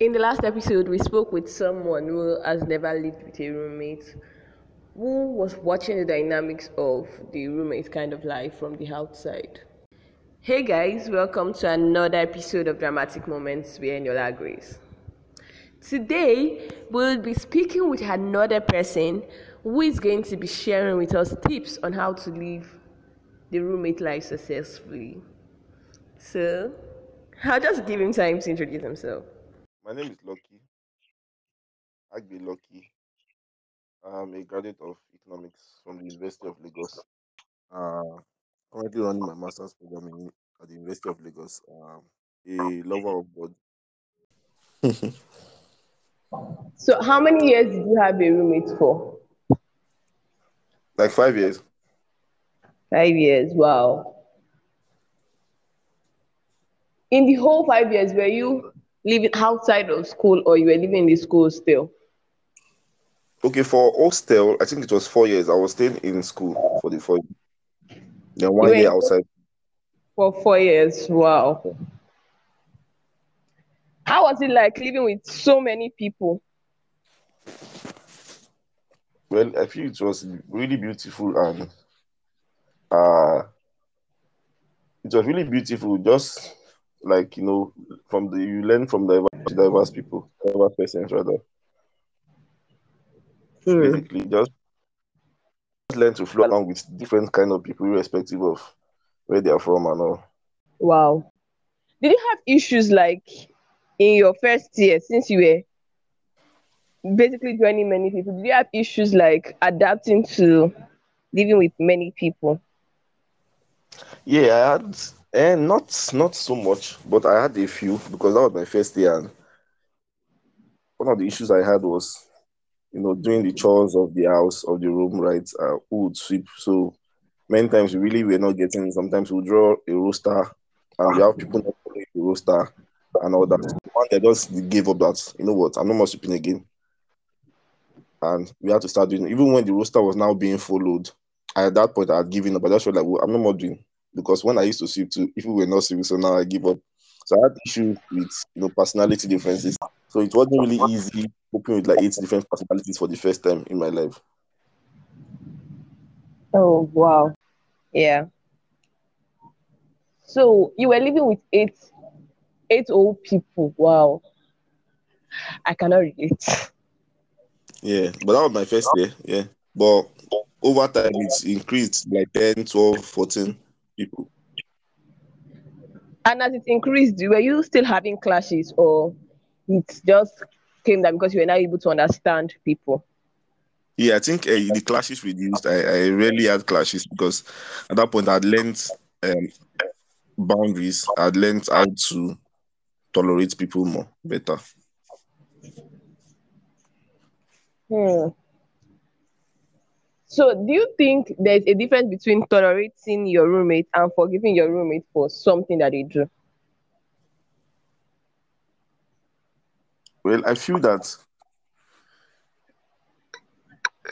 In the last episode, we spoke with someone who has never lived with a roommate, who was watching the dynamics of the roommate kind of life from the outside. Hey guys, welcome to another episode of Dramatic Moments with Eniola Grace. Today, we'll be speaking with another person who is going to be sharing with us tips on how to live the roommate life successfully. So, I'll just give him time to introduce himself. My name is Lucky. Agbe Lucky. I'm a graduate of economics from the University of Lagos. Uh, currently running my master's program in, at the University of Lagos. Um, a lover of God. So, how many years did you have a roommate for? like five years. Five years. Wow. In the whole five years, were you living outside of school or you were living in the school still? Okay, for hostel, I think it was four years. I was staying in school for the four years. Then one year outside. For four years. Wow. How was it like living with so many people? Well, I feel it was really beautiful and uh it was really beautiful. Just like you know, from the you learn from diverse, diverse people, diverse persons rather. Hmm. Basically, just just learn to flow along with different kind of people, irrespective of where they are from and all. Wow. Did you have issues like in your first year since you were basically joining many people? Did you have issues like adapting to living with many people? Yeah, I had and not not so much, but I had a few because that was my first year and one of the issues I had was, you know, doing the chores of the house, of the room, right? Uh, who would sweep. So many times really, we really were not getting sometimes we draw a roster and we have people not following the roster and all that. One day just gave up that, you know what, I'm not more sweeping again. And we had to start doing even when the roster was now being followed, at that point I had given up. I just felt like well, I'm not more doing because when I used to sweep too, we were not sweeping, so now I give up. So I had issues with you know personality differences. So it wasn't really easy coping with like eight different personalities for the first time in my life. Oh wow. Yeah. So you were living with eight eight old people. Wow. I cannot relate. Yeah, but that was my first year. Yeah, but over time it's increased like 10, 12, 14 people. And as it increased, were you still having clashes or it just came down because you were now able to understand people? Yeah, I think uh, the clashes reduced. I, I rarely had clashes because at that point I'd learned um, boundaries. I'd learned how to tolerate people more better. Hmm. So, do you think there's a difference between tolerating your roommate and forgiving your roommate for something that they do? Well, I feel that.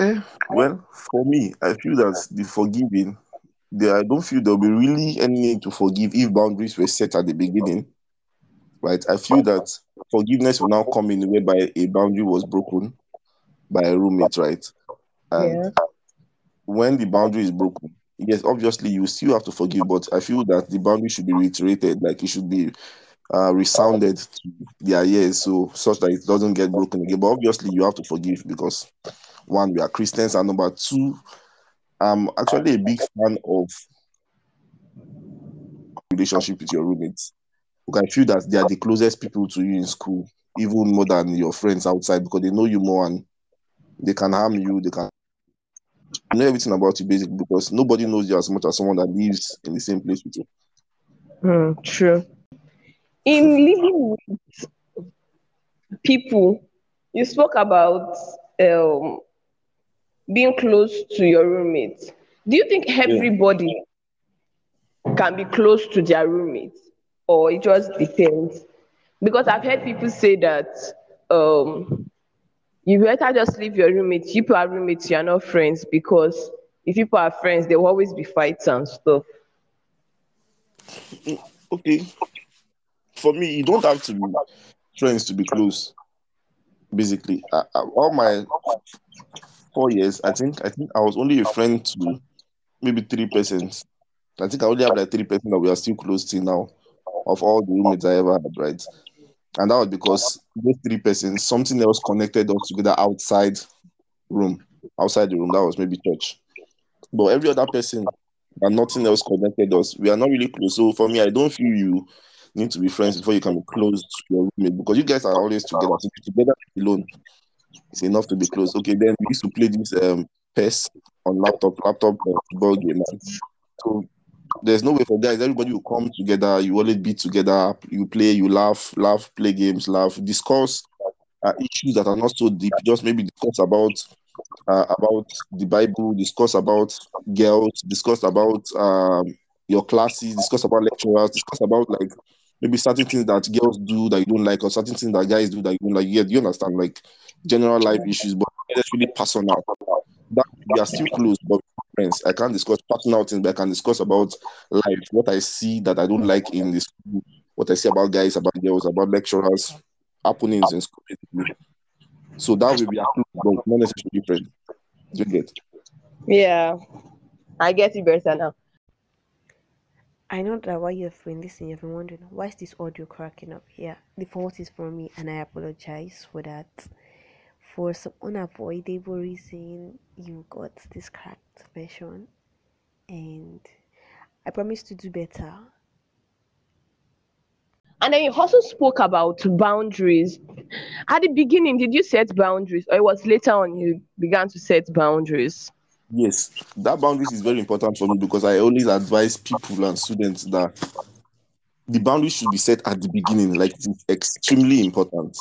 Eh, well, for me, I feel that the forgiving, there, I don't feel there'll be really any need to forgive if boundaries were set at the beginning, right? I feel that forgiveness will now come in whereby a boundary was broken by a roommate, right? And Yeah. When the boundary is broken, yes, obviously you still have to forgive, but I feel that the boundary should be reiterated, like it should be uh, resounded to their ears, so such that it doesn't get broken again. But obviously you have to forgive because one, we are Christians, and number two, I'm actually a big fan of relationship with your roommates. Because I feel that they are the closest people to you in school, even more than your friends outside, because they know you more and they can harm you, they can know everything about you basically because nobody knows you as much as someone that lives in the same place with you. Hmm, true. In living with people, you spoke about um, being close to your roommates. Do you think everybody can be close to their roommates, or it just depends? Because I've heard people say that um, you better just leave your roommates. You people are roommates, you are not friends. Because if people are friends, there will always be fights and stuff. Okay. For me, you don't have to be friends to be close. Basically, I, I, all my four years, I think I think I was only a friend to maybe three persons. I think I only have like three persons that we are still close to now, of all the roommates I ever had, right? And that was because those three persons, something else connected us together outside room, outside the room. That was maybe church. But every other person and nothing else connected us. We are not really close. So for me, I don't feel you need to be friends before you can be close to your roommate because you guys are always together. So together alone, it's enough to be close. Okay, then we used to play this um PES on laptop, laptop uh, football game. So there's no way for guys. Everybody will come together. You always be together. You play. You laugh, laugh, play games, laugh, discuss uh, issues that are not so deep. Just maybe discuss about uh, about the Bible, discuss about girls, discuss about um, your classes, discuss about lecturers, discuss about like maybe certain things that girls do that you don't like, or certain things that guys do that you don't like. Yeah, you understand? Like general life issues, but that's really personal. That we are still close, but friends. I can't discuss personal things, but I can discuss about life, what I see that I don't like in this school, what I see about guys, about girls, about lecturers, happenings in school. So that will be are close, but not necessarily friends. You get? Yeah, I get it better now. I know that while you've been listening, you've been wondering why is this audio cracking up? Yeah, the fault is from me, and I apologize for that. For some unavoidable reason, you got this cracked version, and I promise to do better. And then you also spoke about boundaries. At the beginning, did you set boundaries, or it was later on you began to set boundaries? Yes, that boundaries is very important for me because I always advise people and students that the boundaries should be set at the beginning. Like it's extremely important.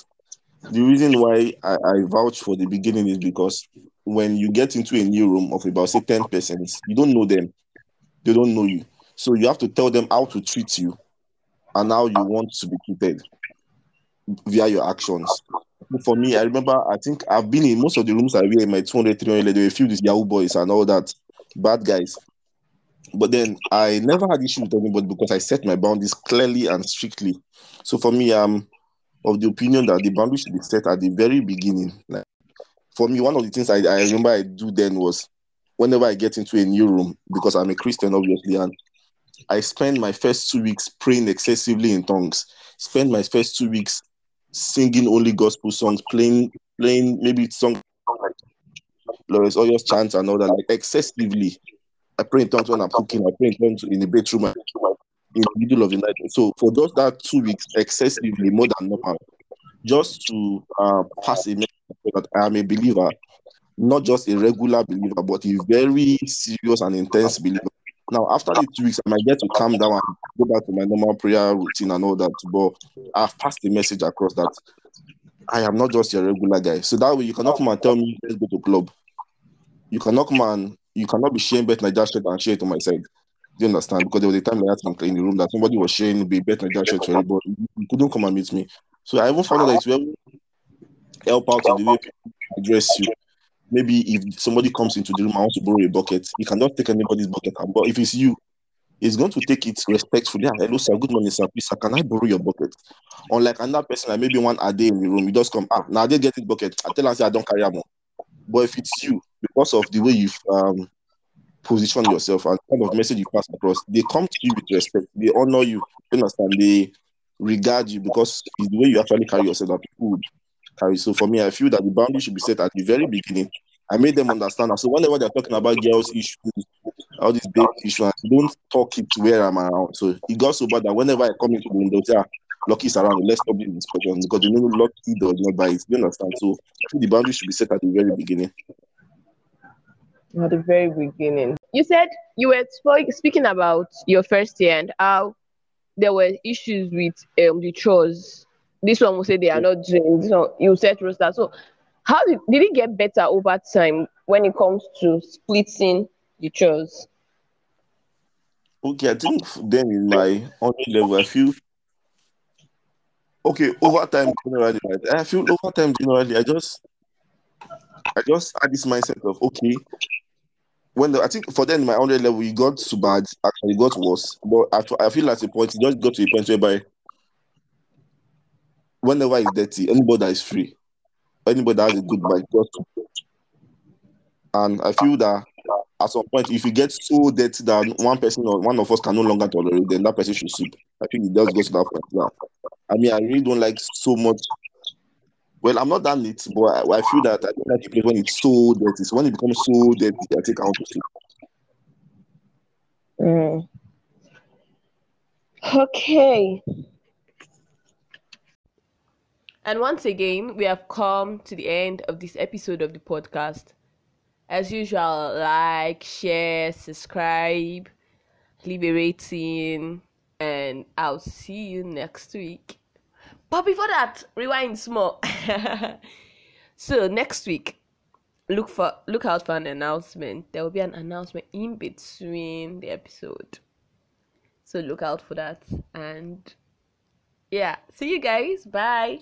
The reason why I, I vouch for the beginning is because when you get into a new room of about say 10 persons, you don't know them, they don't know you. So you have to tell them how to treat you and how you want to be treated via your actions. For me, I remember, I think I've been in most of the rooms I wear in my 200, 300, there were a few these Yahoo boys and all that, bad guys. But then I never had issue with anybody because I set my boundaries clearly and strictly. So for me, I'm of the opinion that the boundaries should be set at the very beginning. Like for me, one of the things I, I remember I do then was whenever I get into a new room, because I'm a Christian, obviously, and I spend my first two weeks praying excessively in tongues. Spend my first two weeks singing only gospel songs, playing playing maybe songs like Lawrence Oyor's chants and all that, like excessively. I pray in tongues when I'm cooking. I pray in tongues in the bedroom in the middle of the night. So for those that two weeks, excessively more than normal, just to uh, pass a message that I am a believer, not just a regular believer, but a very serious and intense believer. Now, after the two weeks, I might get to calm down and go back to my normal prayer routine and all that. But I've passed the message across that I am not just a regular guy. So that way, you cannot come and tell me, let's go to club. You cannot come and you cannot be sharing Bet9ja shirt and share it on my side. Do you understand? Because there was a time I had in the room that somebody was sharing the Bet9ja shirt but you couldn't come and meet me. So I even found out that it's will help out in the way people address you maybe if somebody comes into the room and wants to borrow a bucket, you cannot take anybody's bucket. But if it's you, it's going to take it respectfully. Yeah, hello, sir. Good morning, sir. Please, sir, can I borrow your bucket? Unlike another person, like maybe one a day in the room, you just come, ah, now they get his bucket. I tell her, I don't carry them. But if it's you, because of the way you've um, positioned yourself and kind of message you pass across, they come to you with respect. They honor you. You understand? They regard you because it's the way you actually carry yourself that people would carry. So for me, I feel that the boundary should be set at the very beginning. I made them understand. So whenever they're talking about girls' issues, all these big issues, don't talk it to where I'm around. So it got so bad that whenever I come into the window, say, ah, Lucky's around, let's stop this discussion because you know Lucky does not buy it. You understand? So the boundary should be set at the very beginning. At the very beginning. You said you were sp- speaking about your first year and how there were issues with um, the chores this one will say they are not doing this one, you said roster. So how did, did it get better over time when it comes to splitting the chores? Okay, I think then in my on level, I feel okay over time generally. I feel over time generally, I just I just had this mindset of okay. When the, I think for then my 100 level, you got too bad, actually got worse. But I, I feel at a point, it just got to a point whereby whenever it's dirty, anybody that is free, anybody that has a good mind, and I feel that at some point, if you get so dirty that one person or one of us can no longer tolerate, then that person should sleep. I think it does go to that point now. I mean, I really don't like so much. Well, I'm not that neat, but I, I feel that I don't like place when it's so dirty. So when it becomes so dirty, I take out to sleep. Mm. Okay. And once again, we have come to the end of this episode of the podcast. As usual, like, share, subscribe, leave a rating, and I'll see you next week. But before that, rewind small. so next week, look for look out for an announcement. There will be an announcement in between the episode. So look out for that and yeah, see you guys. Bye.